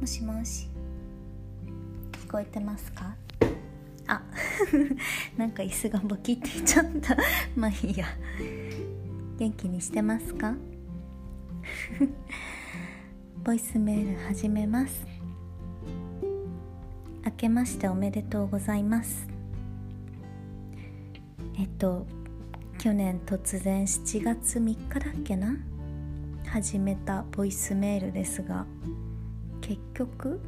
もしもし。聞こえてますか？あ なんか椅子がボキっていっちゃった。まあいいや。元気にしてますか？ボイスメール始めます。明けましておめでとうございます。えっと去年突然7月3日だっけな？始めたボイスメールですが。結局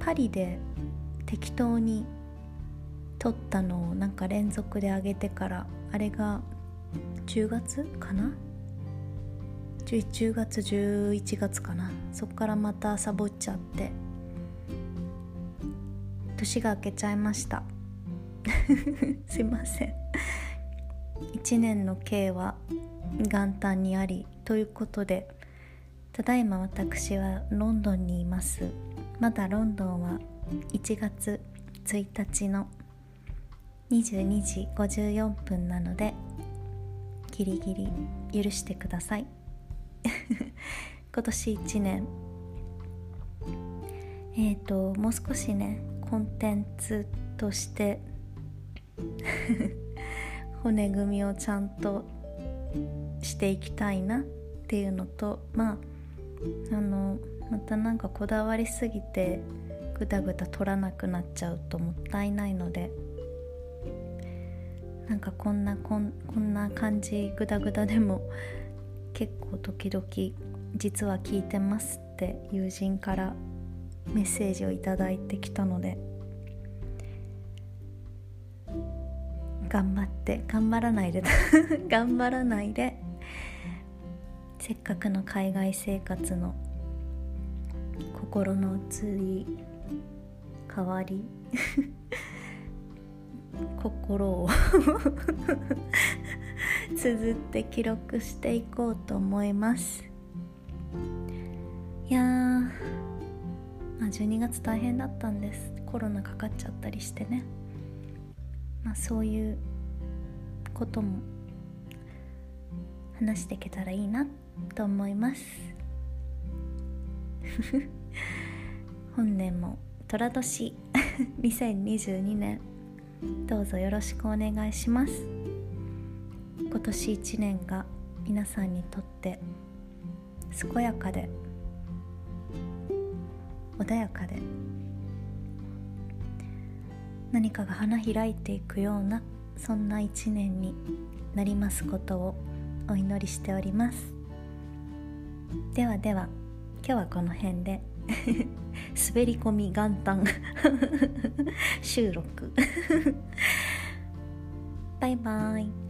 パリで適当に撮ったのをなんか連続で上げてからあれが10月かな？10, 月11月かな？そっからまたサボっちゃって年が明けちゃいました。すいません。1年の計は元旦にありということでただいま私はロンドンにいます。まだロンドンは1月1日の22時54分なのでギリギリ許してください。今年1年。えっ、ー、ともう少しねコンテンツとして 骨組みをちゃんとしていきたいなっていうのとまああのまたなんかこだわりすぎてぐだぐだ取らなくなっちゃうともったいないのでなんかこんなこんこんな感じグダグダでも結構時々実は聞いてますって友人からメッセージを頂いてきたので頑張って頑張らないで 頑張らないでせっかくの海外生活の心の移り変わり 心を 綴って記録していこうと思います。いやまあ、12月大変だったんです。コロナかかっちゃったりしてね。まあそういうことも話していけたらいいなってと思います。本年も寅年 2022年どうぞよろしくお願いします。今年1年が皆さんにとって健やかで穏やかで何かが花開いていくようなそんな一年になりますことをお祈りしております。ではでは今日はこの辺で。滑り込み元旦。収録。バイバーイ。